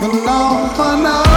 The love for now.